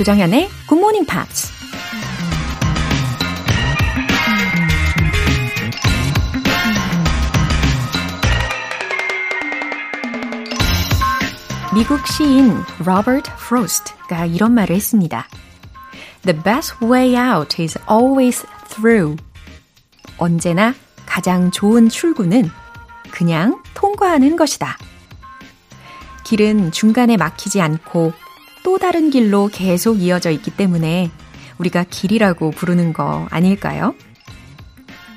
조정현의 Good Morning Pops. 미국 시인 로버트 프로스트가 이런 말을 했습니다. The best way out is always through. 언제나 가장 좋은 출구는 그냥 통과하는 것이다. 길은 중간에 막히지 않고 또 다른 길로 계속 이어져 있기 때문에 우리가 길이라고 부르는 거 아닐까요?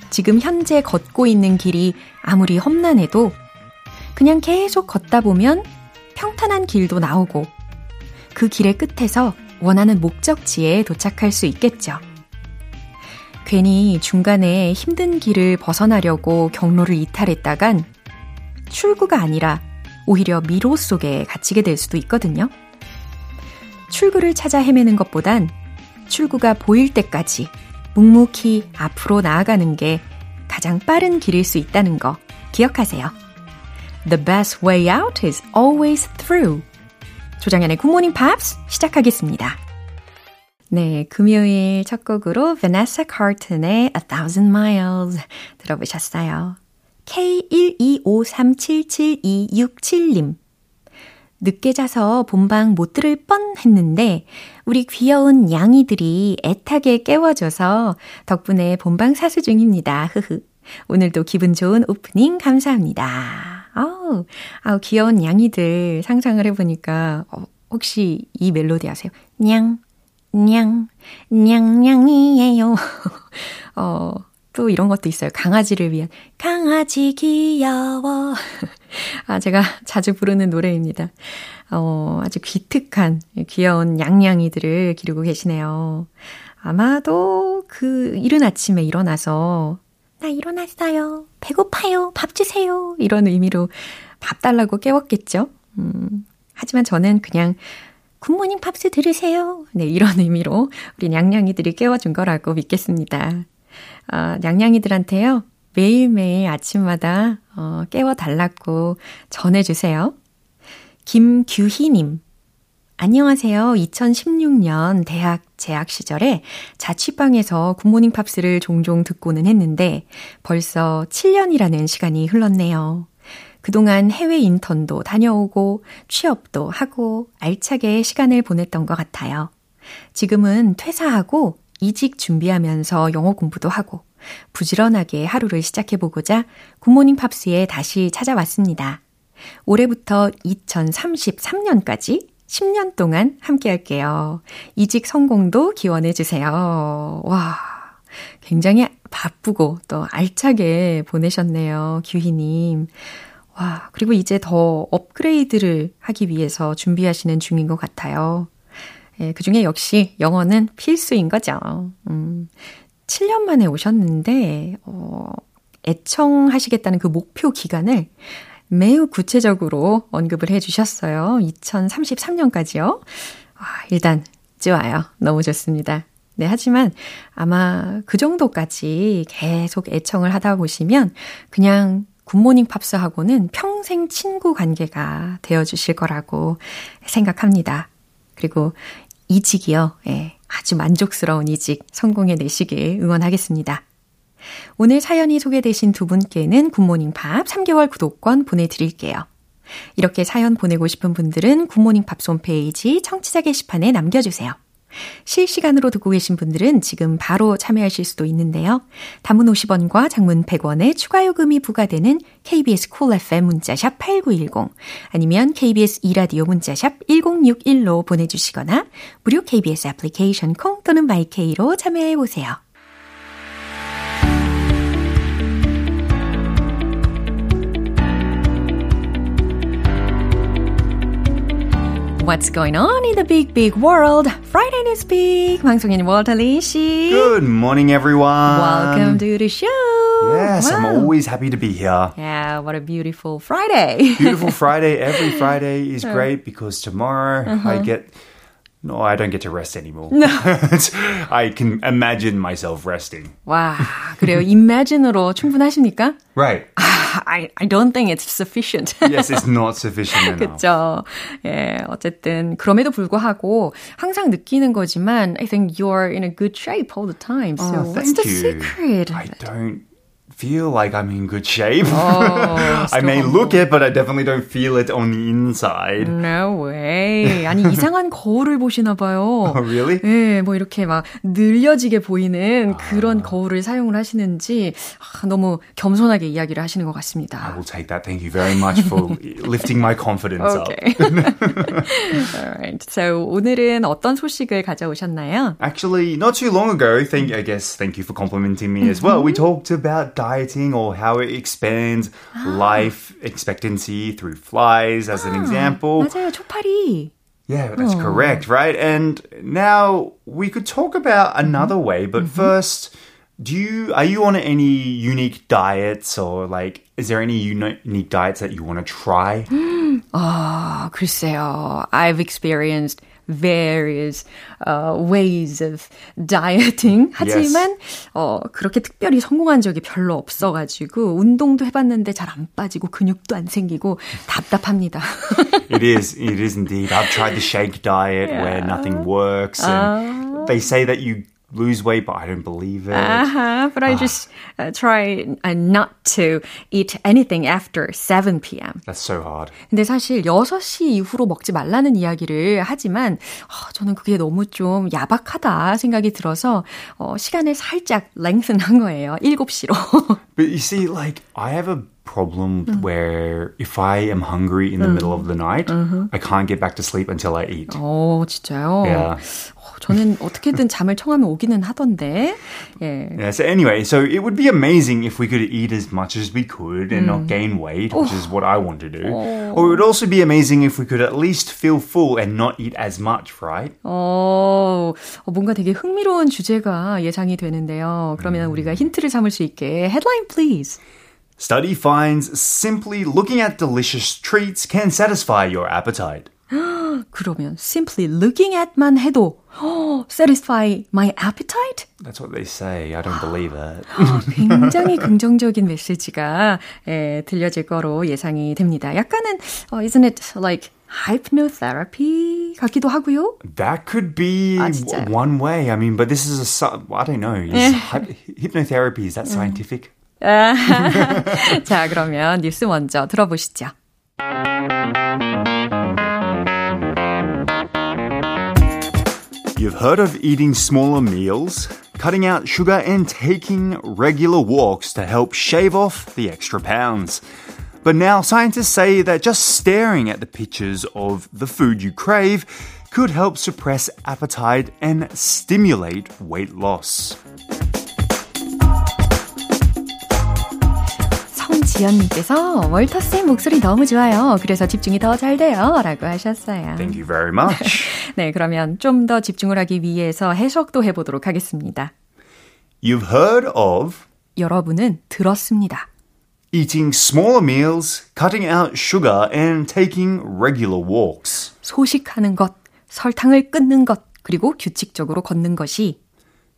지금 현재 걷고 있는 길이 아무리 험난해도 그냥 계속 걷다 보면 평탄한 길도 나오고 그 길의 끝에서 원하는 목적지에 도착할 수 있겠죠. 괜히 중간에 힘든 길을 벗어나려고 경로를 이탈했다간 출구가 아니라 오히려 미로 속에 갇히게 될 수도 있거든요. 출구를 찾아 헤매는 것보단 출구가 보일 때까지 묵묵히 앞으로 나아가는 게 가장 빠른 길일 수 있다는 거 기억하세요. The best way out is always through. 조장현의 굿모닝 팝스 시작하겠습니다. 네, 금요일 첫 곡으로 Vanessa Carlton의 A Thousand Miles 들어보셨어요. K125377267님 늦게 자서 본방 못 들을 뻔 했는데 우리 귀여운 양이들이 애타게 깨워줘서 덕분에 본방 사수 중입니다. 흐흐. 오늘도 기분 좋은 오프닝 감사합니다. 아우, 아우 귀여운 양이들 상상을 해보니까 어, 혹시 이 멜로디 아세요? 냥, 냥, 냥냥이에요. 어, 또 이런 것도 있어요. 강아지를 위한 강아지 귀여워. 아, 제가 자주 부르는 노래입니다. 어, 아주 기특한 귀여운 양양이들을 기르고 계시네요. 아마도 그 이른 아침에 일어나서 나 일어났어요. 배고파요. 밥 주세요. 이런 의미로 밥 달라고 깨웠겠죠. 음, 하지만 저는 그냥 굿모닝 팝스 들으세요. 네, 이런 의미로 우리 냥냥이들이 깨워준 거라고 믿겠습니다. 어, 냥냥이들한테요. 매일매일 아침마다 어, 깨워달라고 전해주세요. 김규희님. 안녕하세요. 2016년 대학 재학 시절에 자취방에서 굿모닝 팝스를 종종 듣고는 했는데 벌써 7년이라는 시간이 흘렀네요. 그동안 해외 인턴도 다녀오고 취업도 하고 알차게 시간을 보냈던 것 같아요. 지금은 퇴사하고 이직 준비하면서 영어 공부도 하고 부지런하게 하루를 시작해보고자 굿모닝 팝스에 다시 찾아왔습니다. 올해부터 2033년까지 10년 동안 함께 할게요. 이직 성공도 기원해주세요. 와, 굉장히 바쁘고 또 알차게 보내셨네요. 규희님. 와, 그리고 이제 더 업그레이드를 하기 위해서 준비하시는 중인 것 같아요. 예, 그 중에 역시 영어는 필수인 거죠. 음, 7년 만에 오셨는데, 어, 애청하시겠다는 그 목표 기간을 매우 구체적으로 언급을 해 주셨어요. 2033년까지요. 아, 일단, 좋아요. 너무 좋습니다. 네, 하지만 아마 그 정도까지 계속 애청을 하다 보시면 그냥 굿모닝 팝스하고는 평생 친구 관계가 되어 주실 거라고 생각합니다. 그리고 이직이요. 예, 아주 만족스러운 이직 성공해내시길 응원하겠습니다. 오늘 사연이 소개되신 두 분께는 굿모닝 팝 3개월 구독권 보내드릴게요. 이렇게 사연 보내고 싶은 분들은 굿모닝 팝 홈페이지 청취자 게시판에 남겨주세요. 실시간으로 듣고 계신 분들은 지금 바로 참여하실 수도 있는데요. 단문 50원과 장문 100원의 추가 요금이 부과되는 KBS Cool FM 문자샵 8910 아니면 KBS 이라디오 문자샵 1061로 보내주시거나 무료 KBS 애플리케이션 콩 또는 마이케이로 참여해 보세요. What's going on in the big, big world? Friday News Big. 방송인 월터리 씨. Good morning, everyone. Welcome to the show. Yes, wow. I'm always happy to be here. Yeah, what a beautiful Friday. beautiful Friday. Every Friday is great because tomorrow uh-huh. I get No, I don't get to rest anymore. I can imagine myself resting. 와, 그래요. imagine으로 충분하십니까? Right. I, I don't think it's sufficient. yes, it's not sufficient enough. 그렇죠. 예, 어쨌든 그럼에도 불구하고 항상 느끼는 거지만 I think you're in a good shape all the time. So Oh, what's thank the you. secret? I don't feel like I'm in good shape. Oh, I may still look it, but I definitely don't feel it on the inside. No way. 아니 이상한 거울을 보시나 봐요. Oh, really? 예, 뭐 이렇게 막 늘려지게 보이는 그런 거울을 사용을 하시는지 아, 너무 겸손하게 이야기를 하시는 것 I 같습니다. will take that. Thank you very much for lifting my confidence up. Okay. Alright. So 오늘은 어떤 소식을 가져오셨나요? Actually, not too long ago, thank I guess thank you for complimenting me as well. We talked about dieting or how it expands life expectancy through flies as an example. 맞아요, 초파리. Yeah, that's correct, right? And now we could talk about another way, but first, do you are you on any unique diets or like is there any uni- unique diets that you want to try? 아, 글쎄요. I've experienced various uh, ways of dieting. 하지만 어, 그렇게 특별히 성공한 적이 별로 없어가지고 운동도 해봤는데 잘 안 빠지고 근육도 안 생기고 답답합니다. it is, it is indeed. I've tried the shake diet where nothing works, and they say that you lose weight, but I don't believe it. Uh-huh, but I just uh, try uh, not to eat anything after 7 p.m. That's so hard. 근데 사실 6시 이후로 먹지 말라는 이야기를 하지만 어, 저는 그게 너무 좀 야박하다 생각이 들어서 어, 시간을 살짝 랭슨한 거예요. 7시로. But you see, like, I have a problem where if I am hungry in the middle of the night, I can't get back to sleep until I eat. 어, 진짜요? Yeah. 어, 저는 어떻게든 잠을 청하면 오기는 하던데. 예. Yeah, so anyway, so it would be amazing if we could eat as much as we could and not gain weight, which is what I want to do. Or it would also be amazing if we could at least feel full and not eat as much, right? 어, 어, 뭔가 되게 흥미로운 주제가 예상이 되는데요. 그러면 우리가 힌트를 삼을 수 있게 headline please. Study finds simply looking at delicious treats can satisfy your appetite. 그러면 simply looking at만 해도 어, satisfy my appetite? That's what they say. I don't believe it. 굉장히 긍정적인 메시지가 예, 들려질 거로 예상이 됩니다. 약간은 어, isn't it like hypnotherapy 같기도 하고요. That could be 아, w- 진짜요? one way. I mean, but this is a su- I don't know. Is hy- hypnotherapy is that scientific? 자, 그러면 뉴스 먼저 들어보시죠. You've heard of eating smaller meals, cutting out sugar, and taking regular walks to help shave off the extra pounds. But now scientists say that just staring at the pictures of the food you crave could help suppress appetite and stimulate weight loss. 성지연님께서 월터쌤 목소리 너무 좋아요. 그래서 집중이 더 잘 돼요. 라고 하셨어요. Thank you very much. 네, 그러면 좀 더 집중을 하기 위해서 해석도 해보도록 하겠습니다. You've heard of 여러분은 들었습니다. eating smaller meals, cutting out sugar, and taking regular walks. 소식하는 것, 설탕을 끊는 것, 그리고 규칙적으로 걷는 것이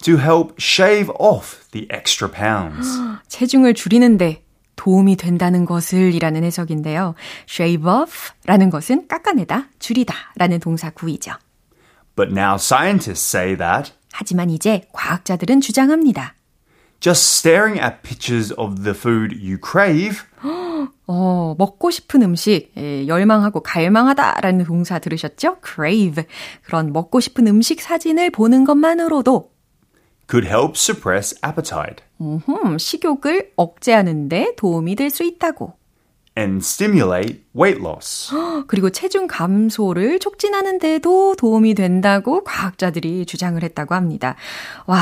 to help shave off the extra pounds. 체중을 줄이는데 도움이 된다는 것을 이라는 해석인데요. shave off 라는 것은 깎아내다, 줄이다 라는 동사 구이죠. But now scientists say that 하지만 이제 과학자들은 주장합니다. just staring at pictures of the food you crave 어, 먹고 싶은 음식, 예, 열망하고 갈망하다라는 동사 들으셨죠? crave. 그런 먹고 싶은 음식 사진을 보는 것만으로도 could help suppress appetite 음, 식욕을 억제하는데 도움이 될 수 있다고. and stimulate weight loss. 그리고 체중 감소를 촉진하는 데도 도움이 된다고 과학자들이 주장을 했다고 합니다. 와,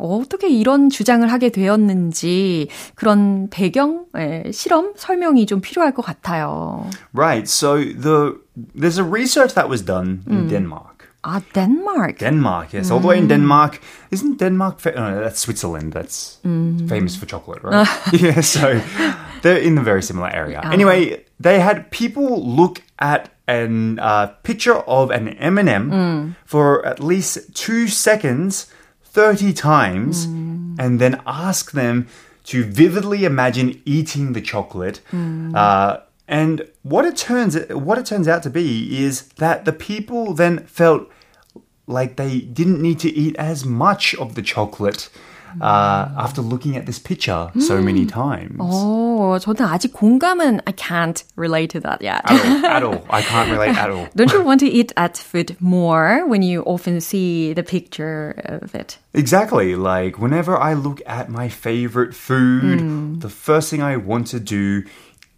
어떻게 이런 주장을 하게 되었는지 그런 배경, 예, 실험 설명이 좀 필요할 것 같아요. Right, so the there's a research that was done in Denmark. Ah, Denmark. Denmark, yes, all the way in hmm. Denmark. Isn't Denmark? Fa- no, that's Switzerland. That's mm. famous for chocolate, right? yeah, so they're in a very similar area. Anyway, they had people look at an uh, picture of an M&M for at least two seconds, thirty times, mm. and then ask them to vividly imagine eating the chocolate. Mm. Uh, and what it turns what it turns out to be is that the people then felt like they didn't need to eat as much of the chocolate uh, after looking at this picture so many times. 어, 저는 아직 공감은 I can't relate to that yet. At all, at all. I can't relate at all. Don't you want to eat at food more when you often see the picture of it? Exactly. Like whenever I look at my favorite food, the first thing I want to do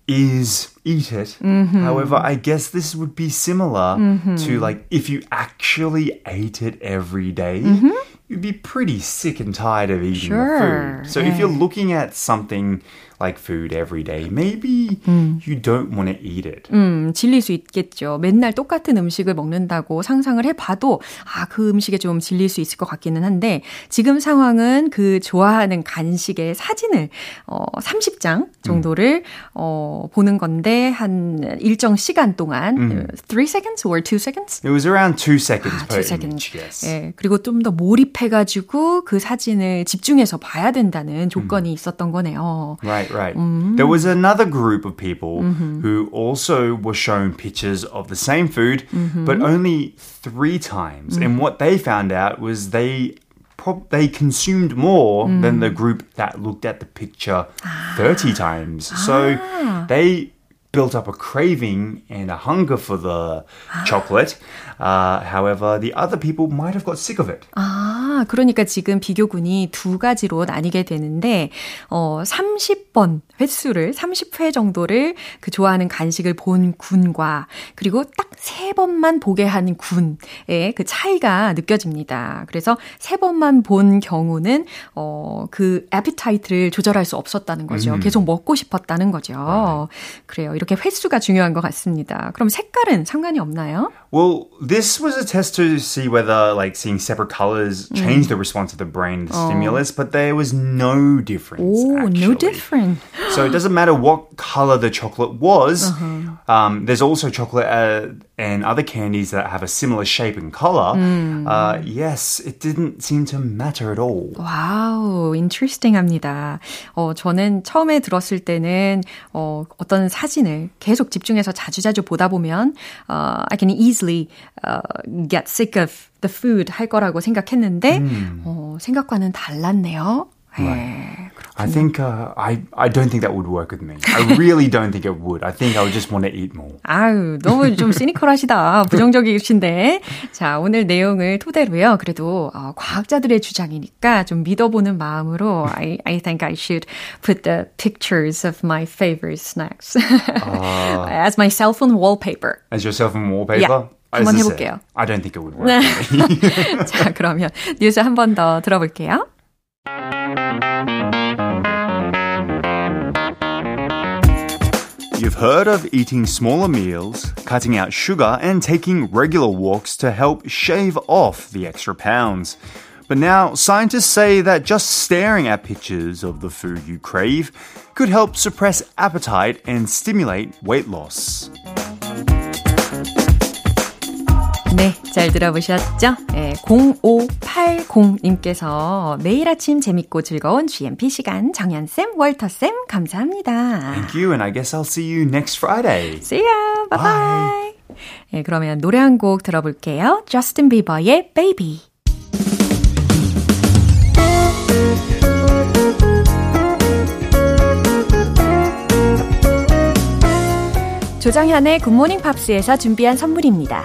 is eat it. Mm-hmm. However, I guess this would be similar mm-hmm. to like if you actually ate it every day, mm-hmm. you'd be pretty sick and tired of eating Sure. the food. So if you're looking at something like food every day, maybe you don't want to eat it. 음, 질릴 수 있겠죠. 맨날 똑같은 음식을 먹는다고 상상을 해봐도, 아, 그 음식에 좀 질릴 수 있을 것 같기는 한데, 지금 상황은 그 좋아하는 간식의 사진을, 어, 30장 정도를, 어, 보는 건데, 한 일정 시간 동안, 3 seconds or 2 seconds? It was around two seconds 아, per 2 seconds. image. Yes. 예, 그리고 좀 더 몰입해가지고 그 사진을 집중해서 봐야 된다는 조건이 있었던 거네요. Right, right. There was another group of people who also were shown pictures of the same food, but only three times. And what they found out was they they consumed more than the group that looked at the picture 30 ah. times. So ah. they built up a craving and a hunger for the chocolate. Uh, however, the other people might have got sick of it. 아, 그러니까 지금 비교군이 두 가지로 나뉘게 되는데, 어, 30번 횟수를, 30회 정도를 그 좋아하는 간식을 본 군과, 그리고 딱 세 번만 보게 한 군의 그 차이가 느껴집니다. 그래서 세 번만 본 경우는, 어, 그 appetite를 조절할 수 없었다는 거죠. 계속 먹고 싶었다는 거죠. 그래요. 이렇게 횟수가 중요한 것 같습니다. 그럼 색깔은 상관이 없나요? Well, this was a test to see whether, like, seeing separate colors changed the response of the brain to the stimulus, but there was no difference. Oh, no actually. different. So it doesn't matter what color the chocolate was. Um, there's also chocolate uh, and other candies that have a similar shape and color. Uh, yes, it didn't seem to matter at all. 와우, interesting합니다. 어, 저는 처음에 들었을 때는 어, 어떤 사진을 계속 집중해서 자주자주 보다 보면 어, I can easily uh, get sick of the food 할 거라고 생각했는데 어, 생각과는 달랐네요. 네, I think uh, I I don't think that would work with me. I really don't think it would. I think I would just want to eat more. 아유, 너무 좀 시니컬하시다. 부정적이신데. 자, 오늘 내용을 토대로요. 그래도 어, 과학자들의 주장이니까 좀 믿어보는 마음으로 I, I think I should put the pictures of my favorite snacks as my cell phone wallpaper. As your cell phone wallpaper. Yeah. As 한번 I said, 해볼게요. I don't think it would work. for me. 자, 그러면 뉴스 한 번 더 들어볼게요. You've heard of eating smaller meals, cutting out sugar, and taking regular walks to help shave off the extra pounds. But now, scientists say that just staring at pictures of the food you crave could help suppress appetite and stimulate weight loss. 네, 잘 들어보셨죠? 네, 0580님께서 매일 아침 재밌고 즐거운 GMP 시간 정연쌤, 월터쌤 감사합니다. Thank you, and I guess I'll see you next Friday. See ya! Bye bye! 네, 그러면 노래 한 곡 들어볼게요. 저스틴 비버의 Baby. 조정현의 굿모닝 팝스에서 준비한 선물입니다.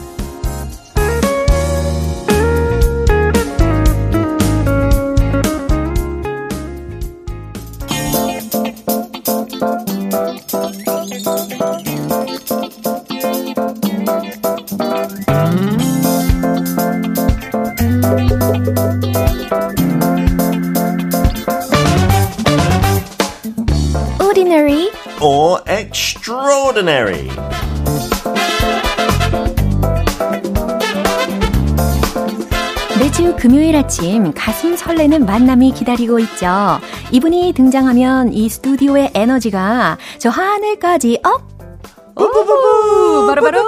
Extraordinary. 매주 금요일 아침 가슴 설레는 만남이 기다리고 있죠. 이분이 등장하면 이 스튜디오의 에너지가 저 하늘까지 up! 오부부부! 바로바로!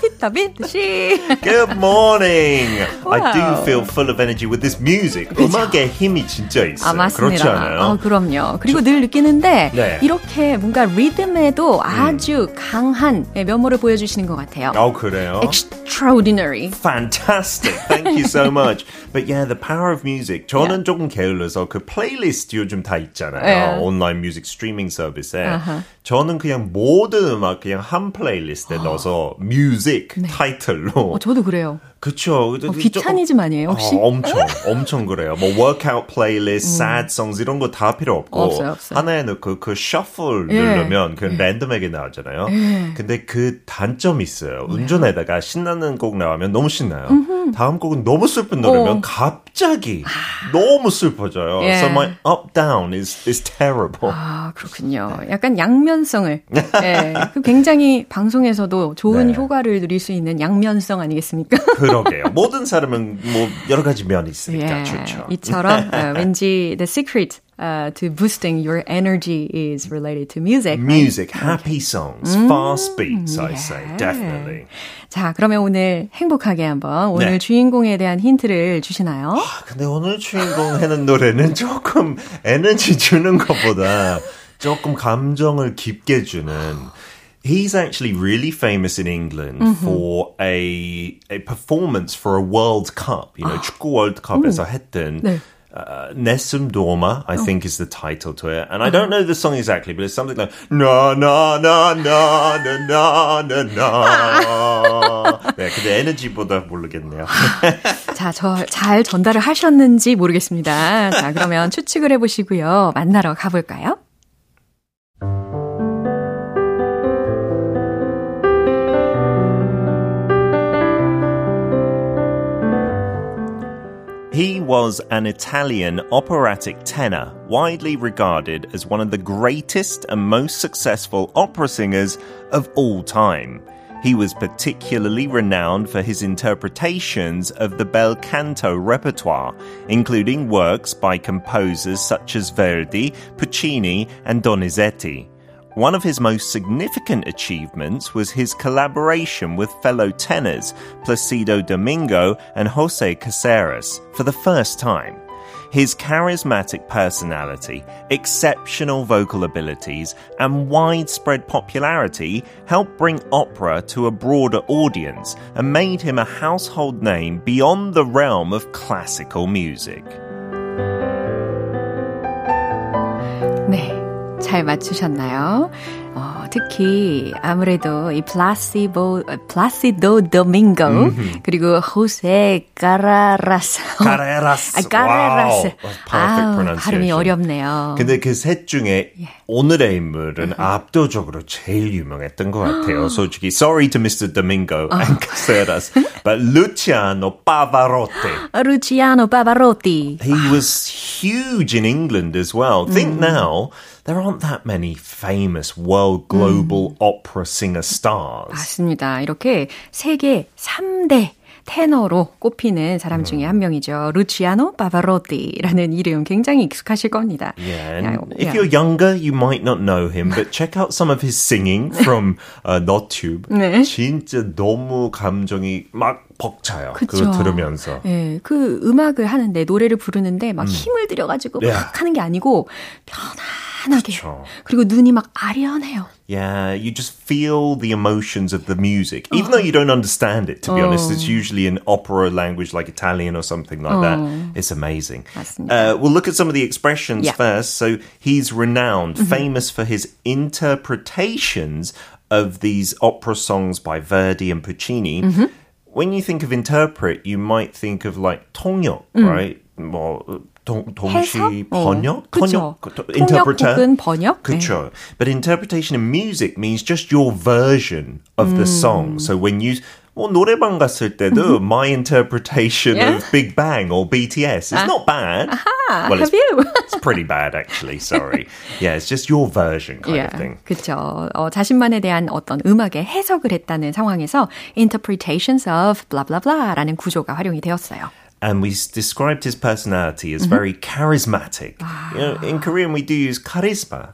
비타민 씨. Good morning. I Wow. do feel full of energy with this music. 음악에 힘이 진짜 있어요. 아, 맞습니다. 그렇지 않아요? 아, 그럼요. 그리고 늘 느끼는데 네. 이렇게 뭔가 리듬에도 아주 강한 면모를 보여주시는 것 같아요. 어, 그래요? Extraordinary. Fantastic. Thank you so much. But yeah, the power of music. 저는 조금 게을러서 그 플레이리스트 요즘 다 있잖아요. 네. 온라인 music streaming 서비스에. 아하. 저는 그냥 모든 음악 그냥 한 playlist에 넣어서 music title로. 어, 저도 그래요. 그쵸. 어, 귀차니즘 아니에요, 혹시? 어, 엄청, 엄청 그래요. 뭐, workout playlist, sad songs, 이런 거 다 필요 없고. 없어요, 없어요. 하나에 넣고 그 shuffle 예. 누르면 그 랜덤하게 나오잖아요. 근데 그 단점이 있어요. 운전에다가 신나는 곡 나오면 너무 신나요. 다음 곡은 너무 슬픈 노래면 어. 갑자기 너무 슬퍼져요. 예. So my up, down is, is terrible. 아, 그렇군요. 약간 양면성을. 예. 그 굉장히 방송에서도 좋은 네. 효과를 누릴 수 있는 양면성 아니겠습니까? 그 러게요. 모든 사람은 뭐 여러 가지 면이 있으니까 예. 좋죠. 이처럼 어, 왠지 the secret uh, to boosting your energy is related to music. right? Music, happy songs, fast beats, I say, definitely. 자, 그러면 오늘 행복하게 한번 오늘 네. 주인공에 대한 힌트를 주시나요? 근데 오늘 주인공 하는 노래는 조금 에너지 주는 것보다 조금 감정을 깊게 주는 He's actually really famous in England for a a performance for a World Cup. You know, 축구 월드컵에서 했던 네. uh, Nessun Dorma, I think is the title to it. And I don't know the song exactly, but it's something like na na na na na na na na. 네, 근데 에너지보다 모르겠네요. 자, 저 잘 전달을 하셨는지 모르겠습니다. 자, 그러면 추측을 해보시고요. 만나러 가볼까요? He was an Italian operatic tenor, widely regarded as one of the greatest and most successful opera singers of all time. He was particularly renowned for his interpretations of the bel canto repertoire, including works by composers such as Verdi, Puccini, and Donizetti. One of his most significant achievements was his collaboration with fellow tenors Placido Domingo and Jose Caceres for the first time. His charismatic personality, exceptional vocal abilities, and widespread popularity helped bring opera to a broader audience and made him a household name beyond the realm of classical music. 잘 맞추셨나요? 어, 특히 아무래도 이 플라시보, 플라시도 도밍고 그리고 호세 까라라스 Carreras. 아, 까라라스. 아우, 발음이. 어렵네요. 근데 그 셋 중에 예. 오늘의 인물은 압도적으로 제일 유명했던 것 같아요. 솔직히 sorry to Mr. Domingo and Carreras, but Luciano Pavarotti. 루치아노 파바로티. He was huge in England as well. Think now, there aren't that many famous world global opera singer stars. 맞습니다. 이렇게 세계 3대 테너로 꼽히는 사람 중에 한 명이죠. 루치아노 바바로티라는 이름 굉장히 익숙하실 겁니다. Yeah, 야, and if 야. you're younger, you might not know him, but check out some of his singing from uh, NotTube. 네. 진짜 너무 감정이 막 벅차요. 그쵸. 그거 들으면서. 예, 그 음악을 하는데 노래를 부르는데 막 힘을 들여가지고 네. 막 하는 게 아니고 편 안하게 그쵸. 그리고 눈이 막 아련해요. Yeah, you just feel the emotions of the music. Even though you don't understand it, to be honest, it's usually an opera language like Italian or something like that. It's amazing. 맞습니다. Uh, we'll look at some of the expressions Yeah. first. So he's renowned, famous for his interpretations of these opera songs by Verdi and Puccini. When you think of interpret, you might think of like 통역, right? 뭐 동, 동시 해석? 번역, 어, 그쵸. 번역, 통역 interpreter. 혹은 번역? 그쵸. But interpretation in music means just your version of the song. So when you 뭐 노래방 갔을 때도 my interpretation Yeah. of Big Bang or BTS is not bad. Ah, well, have it's, you? it's pretty bad actually. Sorry. Yeah, it's just your version kind of thing. 그렇죠. 어, 자신만에 대한 어떤 음악의 해석을 했다는 상황에서 interpretations of blah blah blah라는 구조가 활용이 되었어요. and we described his personality as mm-hmm. very charismatic. You know, ah. in Korean, we do use charisma,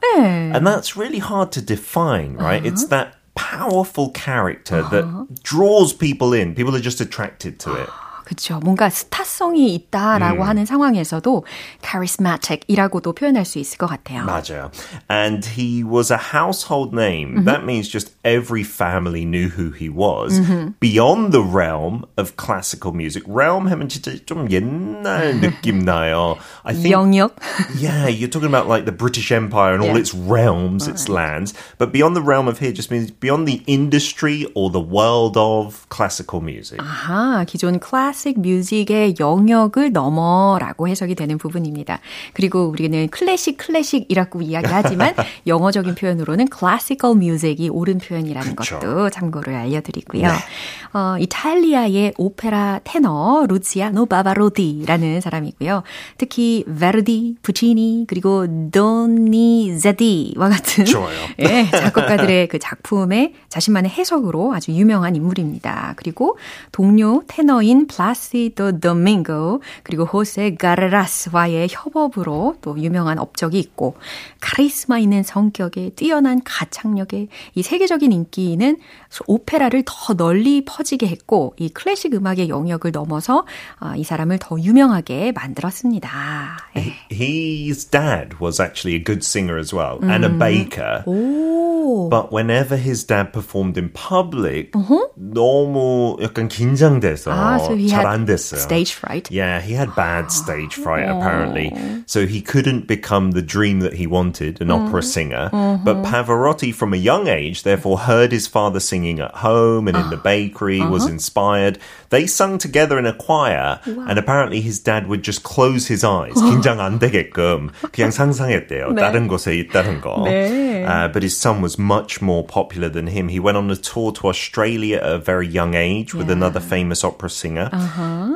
and that's really hard to define, right? It's uh-huh. that powerful character that uh-huh. draws people in. People are just attracted to it. 그렇죠. 뭔가 스타성이 있다라고 하는 상황에서도 charismatic이라고도 표현할 수 있을 것 같아요. 맞아요. And he was a household name. That means just every family knew who he was. Beyond the realm of classical music. realm 하면 진짜 좀 옛날 느낌 나요. I think 영역. Yeah, you're talking about like the British Empire and all Yeah. its realms, its lands. But beyond the realm of here just means beyond the industry or the world of classical music. 아하, 기존 클래식 뮤직의 영역을 넘어라고 해석이 되는 부분입니다. 그리고 우리는 클래식 클래식이라고 이야기하지만 영어적인 표현으로는 classical music이 옳은 표현이라는 그쵸. 것도 참고를 알려드리고요. 어, 이탈리아의 오페라 테너 루치아노 바바로디라는 사람이고요. 특히 베르디, 푸치니 그리고 도니제티와 같은. 예, 작곡가들의 그 작품의 자신만의 해석으로 아주 유명한 인물입니다. 그리고 동료 테너인 플라시도 도밍고 그리고 호세 카레라스와의 협업으로 또 유명한 업적이 있고 카리스마 있는 성격에 뛰어난 가창력에 이 세계적인 인기는 오페라를 더 널리 퍼지게 했고 이 클래식 음악의 영역을 넘어서 아, 이 사람을 더 유명하게 만들었습니다. 예. His dad was actually a good singer as well and a baker. 오. But whenever his dad performed in public, 너무 약간 긴장돼서 아, so he had 잘안 됐어요. stage fright. Yeah, he had bad stage fright apparently. So he couldn't become the dream that he wanted, an opera singer. But Pavarotti from a young age therefore heard his father singing at home and in the bakery, was inspired. They sung together in a choir and apparently his dad would just close his eyes. 긴장 안 되게끔 그냥 상상했대요. 네. 다른 곳에 있다는 거. 네. Uh, but his son was much more popular than him. He went on a tour to Australia at a very young age with another famous opera singer.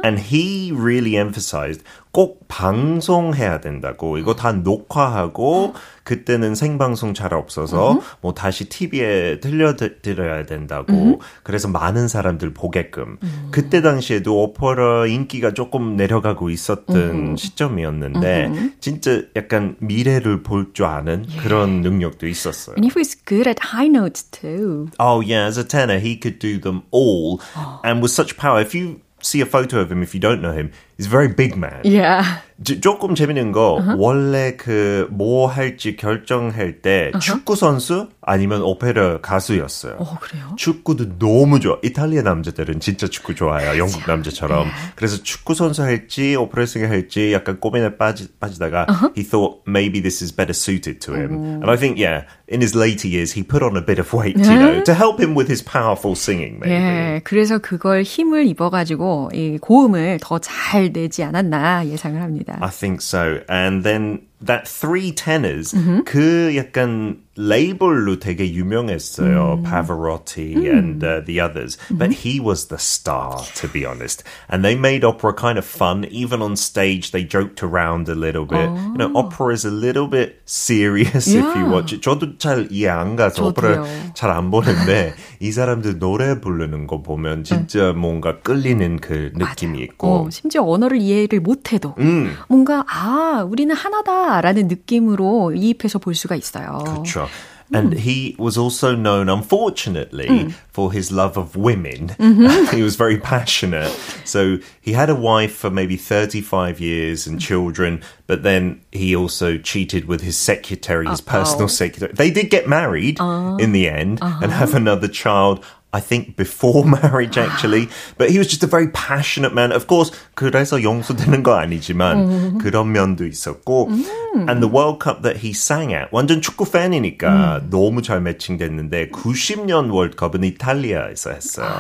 And he really emphasized 꼭 방송해야 된다고. 이거 다 녹화하고 그때는 생방송 잘 없어서 뭐 다시 TV에 들려드려야 된다고. 그래서 많은 사람들 보게끔. 그때 당시에도 오페라 인기가 조금 내려가고 있었던 시점이었는데 진짜 약간 미래를 볼 줄 아는 그런 능력도 있었어요. And he was good at high notes too. Oh yeah, as a tenor, he could do them all, and with such power. If you see a photo of him, if you don't know him, he's a very big man. Yeah. 조- 조금 재밌는 거 원래 그 뭐 할지 결정할 때 축구 선수 아니면 오페라 가수였어요. 어, 그래요? 축구도 너무 좋아. 이탈리아 남자들은 진짜 축구 좋아해요. 영국 남자처럼. 그래서 축구 선수 할지 오페라 싱어 할지 약간 고민에 빠지, 빠지다가 he thought maybe this is better suited to him. And I think yeah, in his later years he put on a bit of weight, you know, to help him with his powerful singing maybe. 예, 그래서 그걸 힘을 입어 가지고 이 고음을 더 잘 내지 않았나 예상을 합니다. I think so. And then that three tenors, 그 약간 레이블로 되게 유명했어요. Pavarotti and uh, the others. But he was the star, to be honest. And they made opera kind of fun. Even on stage, they joked around a little bit. You know, opera is a little bit serious if you Yeah. watch it. 저도 잘 이해 안 가서 오페라 저도요. 잘안 보는데 이 사람들 노래 부르는 거 보면 진짜 뭔가 끌리는 그 느낌이 있고. 어, 심지어 언어를 이해를 못해도 뭔가 아 우리는 하나다라는 느낌으로 이입해서 볼 수가 있어요. Sure. And he was also known, unfortunately, mm. for his love of women. Mm-hmm. he was very passionate. So he had a wife for maybe 35 years and mm. children, but then he also cheated with his secretary, his personal secretary. They did get married uh-huh. in the end and have uh-huh. another child. I think before marriage actually, but he was just a very passionate man. Of course, 그래서 용서되는 거 아니지만 그런 면도 있었고, and the World Cup that he sang at 완전 축구 팬이니까 너무 잘 매칭됐는데 90년 월드컵은 이탈리아에서 했어요.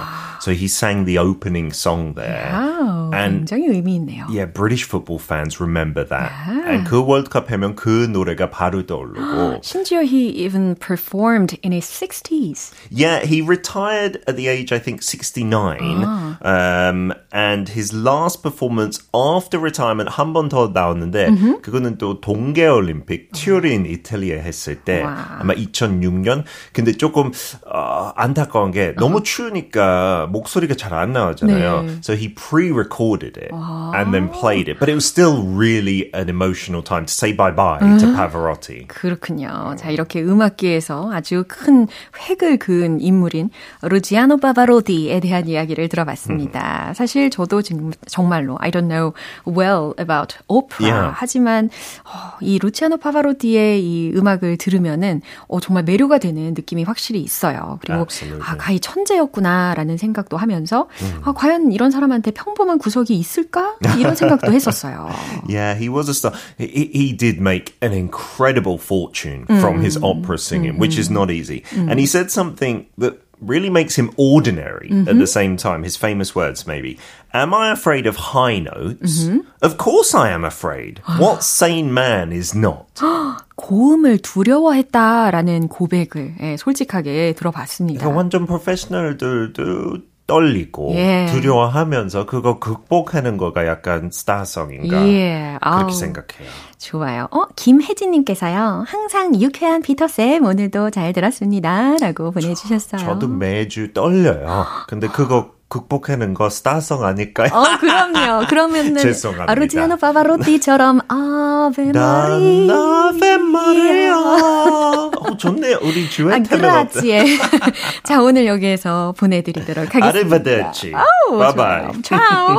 So he sang the opening song there. 와우, And 굉장히 의미 있네요. Yeah, British football fans remember that. And 그 월드컵 하면 그 노래가 바로 떠오르고. 심지어 he even performed in his 60s. Yeah, he retired retired at the age, I think, 69. Ah. Um, and his last performance after retirement 한 번 더 나왔는데, 그거는 또 동계올림픽 튜린 이탈리아 했을 때, 와우. 아마 2006년. 근데 조금, 어, 안타까운 게 너무 추우니까 목소리가 잘 안 나오잖아요. 네. So he pre-recorded it and then played it. But it was still really an emotional time to say bye-bye to Pavarotti. 그렇군요. 자, 이렇게 음악계에서 아주 큰 획을 그은 인물인 루지아노 바바로디에 대한 이야기를 들어봤습니다. 사실 저도 지금 정말로 I don't know well about opera. Yeah. 하지만 어, 이 루치아노 파바로디의 이 음악을 들으면은 어, 정말 매료가 되는 느낌이 확실히 있어요. 그리고 Absolutely. 아, 가히 천재였구나라는 생각도 하면서 아, 과연 이런 사람한테 평범한 구석이 있을까? 이런 생각도 했었어요. Yeah, he was a star. He, he did make an incredible fortune from his opera singing, which is not easy. And he said something that really makes him ordinary at the same time. His famous words, maybe. Am I afraid of high notes? Of course I am afraid. What sane man is not? 고음을 두려워했다라는 고백을 예, 솔직하게 들어봤습니다. 그러니까 완전 프로페셔널들도 떨리고 예. 두려워하면서 그거 극복하는 거가 약간 스타성인가 예, 그렇게. 생각해요. 좋아요. 어, 김혜진님께서요. 항상 유쾌한 피터쌤 오늘도 잘 들었습니다. 라고 보내주셨어요. 저 도 매주 떨려요. 근데 그거 극복하는 거 스타성 아닐까요? 어, 그럼요. 그러면은 죄송합니다. 아르지아노 파바로티처럼 아베 난 마리. 나베 마리아. 어, 좋네요. 우리 듀엣 아, 어때? 자, 오늘 여기에서 보내드리도록 하겠습니다. 아르바데치. 바이바이. 차오.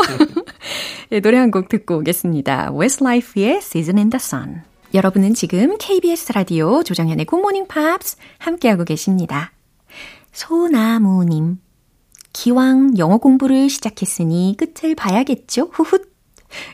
예, 노래 한 곡 듣고 오겠습니다. Westlife의 Season in the Sun. 여러분은 지금 KBS 라디오 조정현의 Good Morning Pops 함께하고 계십니다. 소나무님. 기왕 영어 공부를 시작했으니 끝을 봐야겠죠? 후훗.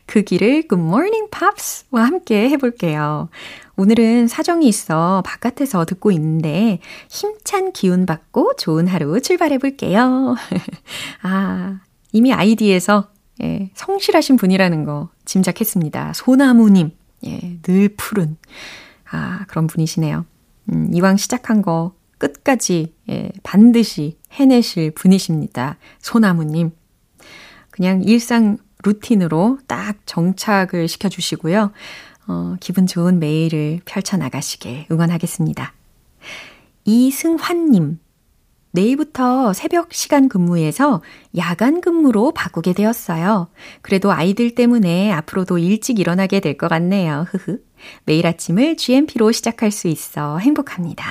그 길을 Good Morning Pops와 함께 해볼게요. 오늘은 사정이 있어 바깥에서 듣고 있는데 힘찬 기운 받고 좋은 하루 출발해볼게요. 아, 이미 아이디에서 예, 성실하신 분이라는 거 짐작했습니다. 소나무님. 예, 늘 푸른. 아, 그런 분이시네요. 음, 이왕 시작한 거 끝까지 예, 반드시 해내실 분이십니다. 소나무님. 그냥 일상 루틴으로 딱 정착을 시켜주시고요. 어, 기분 좋은 매일을 펼쳐나가시길 응원하겠습니다. 이승환님. 내일부터 새벽 시간 근무에서 야간 근무로 바꾸게 되었어요. 그래도 아이들 때문에 앞으로도 일찍 일어나게 될 것 같네요. 흐흐. 매일 아침을 GMP로 시작할 수 있어 행복합니다.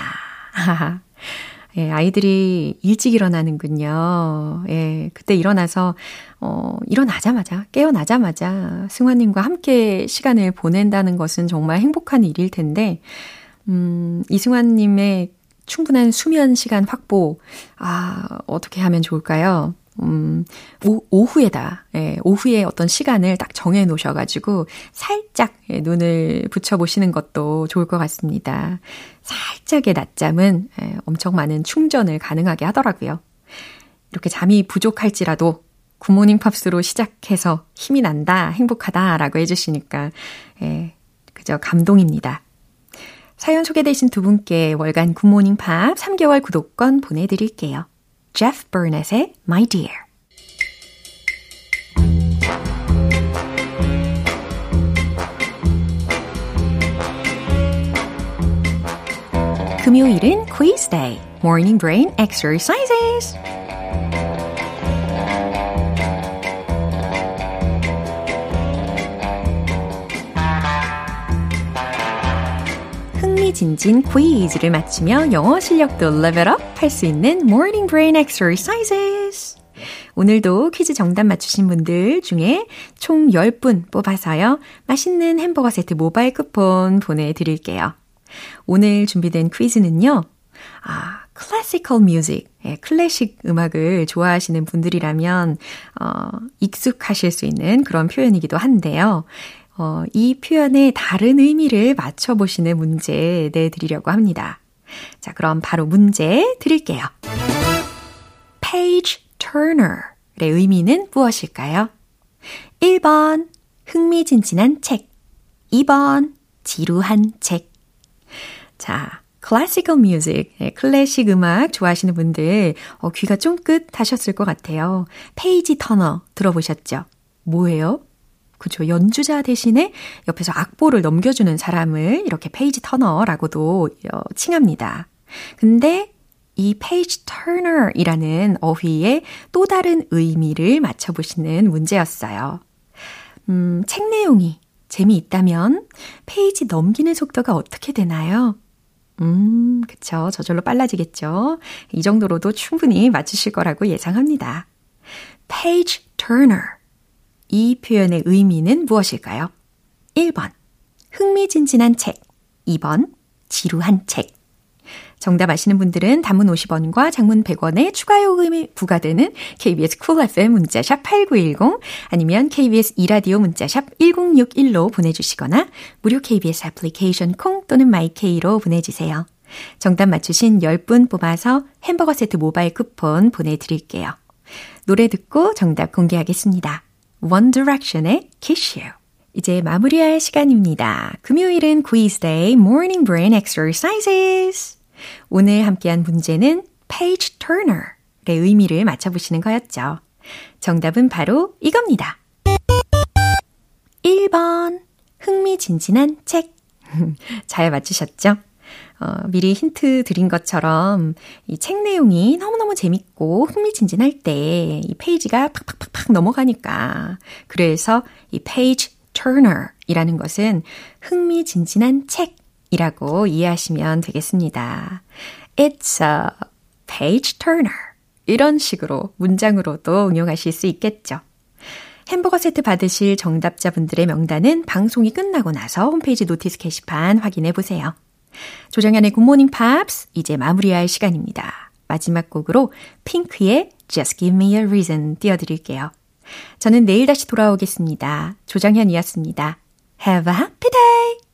예, 아이들이 일찍 일어나는군요. 예, 그때 일어나서, 어, 일어나자마자, 깨어나자마자 승환님과 함께 시간을 보낸다는 것은 정말 행복한 일일 텐데, 음, 이승환님의 충분한 수면 시간 확보, 아, 어떻게 하면 좋을까요? 음, 오, 오후에다, 예, 오후에 어떤 시간을 딱 정해 놓으셔가지고, 살짝 예, 눈을 붙여보시는 것도 좋을 것 같습니다. 살짝의 낮잠은 예, 엄청 많은 충전을 가능하게 하더라고요. 이렇게 잠이 부족할지라도 굿모닝 팝스로 시작해서 힘이 난다, 행복하다 라고 해주시니까, 예, 그저 감동입니다. 사연 소개되신 두 분께 월간 굿모닝 팝 3개월 구독권 보내드릴게요. Jeff Burnett의 My Dear. 금요일은 quiz day, morning brain exercises. 흥미진진 퀴즈를 맞추며 영어 실력도 레벨업 할 수 있는 morning brain exercises. 오늘도 퀴즈 정답 맞추신 분들 중에 총 10분 뽑아서요. 맛있는 햄버거 세트 모바일 쿠폰 보내드릴게요. 오늘 준비된 퀴즈는요. 아, classical music, 예, 클래식 음악을 좋아하시는 분들이라면, 어, 익숙하실 수 있는 그런 표현이기도 한데요. 어, 이 표현의 다른 의미를 맞춰보시는 문제 내드리려고 합니다. 자, 그럼 바로 문제 드릴게요. page turner의 의미는 무엇일까요? 1번, 흥미진진한 책. 2번, 지루한 책. 자, classical music, 네, 클래식 음악 좋아하시는 분들 어, 귀가 쫑긋 하셨을 것 같아요. page turner 들어보셨죠? 뭐예요? 그죠. 연주자 대신에 옆에서 악보를 넘겨주는 사람을 이렇게 page turner라고도 어, 칭합니다. 근데 이 page turner이라는 어휘의 또 다른 의미를 맞춰보시는 문제였어요. 음, 책 내용이 재미있다면 페이지 넘기는 속도가 어떻게 되나요? 음, 그쵸. 저절로 빨라지겠죠. 이 정도로도 충분히 맞추실 거라고 예상합니다. page turner. 이 표현의 의미는 무엇일까요? 1번. 흥미진진한 책. 2번. 지루한 책. 정답 아시는 분들은 단문 50원과 장문 100원의 추가 요금이 부과되는 KBS Cool FM 문자샵 8910 아니면 KBS 이라디오 문자샵 1061로 보내주시거나 무료 KBS 애플리케이션 콩 또는 my K로 보내주세요. 정답 맞추신 10분 뽑아서 햄버거 세트 모바일 쿠폰 보내드릴게요. 노래 듣고 정답 공개하겠습니다. One Direction의 Kiss You. 이제 마무리할 시간입니다. 금요일은 Quiz Day Morning Brain Exercises. 오늘 함께한 문제는 page turner의 의미를 맞춰보시는 거였죠. 정답은 바로 이겁니다. 1번. 흥미진진한 책. 잘 맞추셨죠? 어, 미리 힌트 드린 것처럼 이 책 내용이 너무너무 재밌고 흥미진진할 때 이 페이지가 팍팍팍팍 넘어가니까. 그래서 이 page turner 이라는 것은 흥미진진한 책 이라고 이해하시면 되겠습니다. It's a page turner. 이런 식으로 문장으로도 응용하실 수 있겠죠. 햄버거 세트 받으실 정답자분들의 명단은 방송이 끝나고 나서 홈페이지 notice 게시판 확인해 보세요. 조정현의 Good Morning Pops 이제 마무리할 시간입니다. 마지막 곡으로 P!nk의 Just Give Me a Reason 띄워드릴게요. 저는 내일 다시 돌아오겠습니다. 조정현이었습니다. Have a happy day!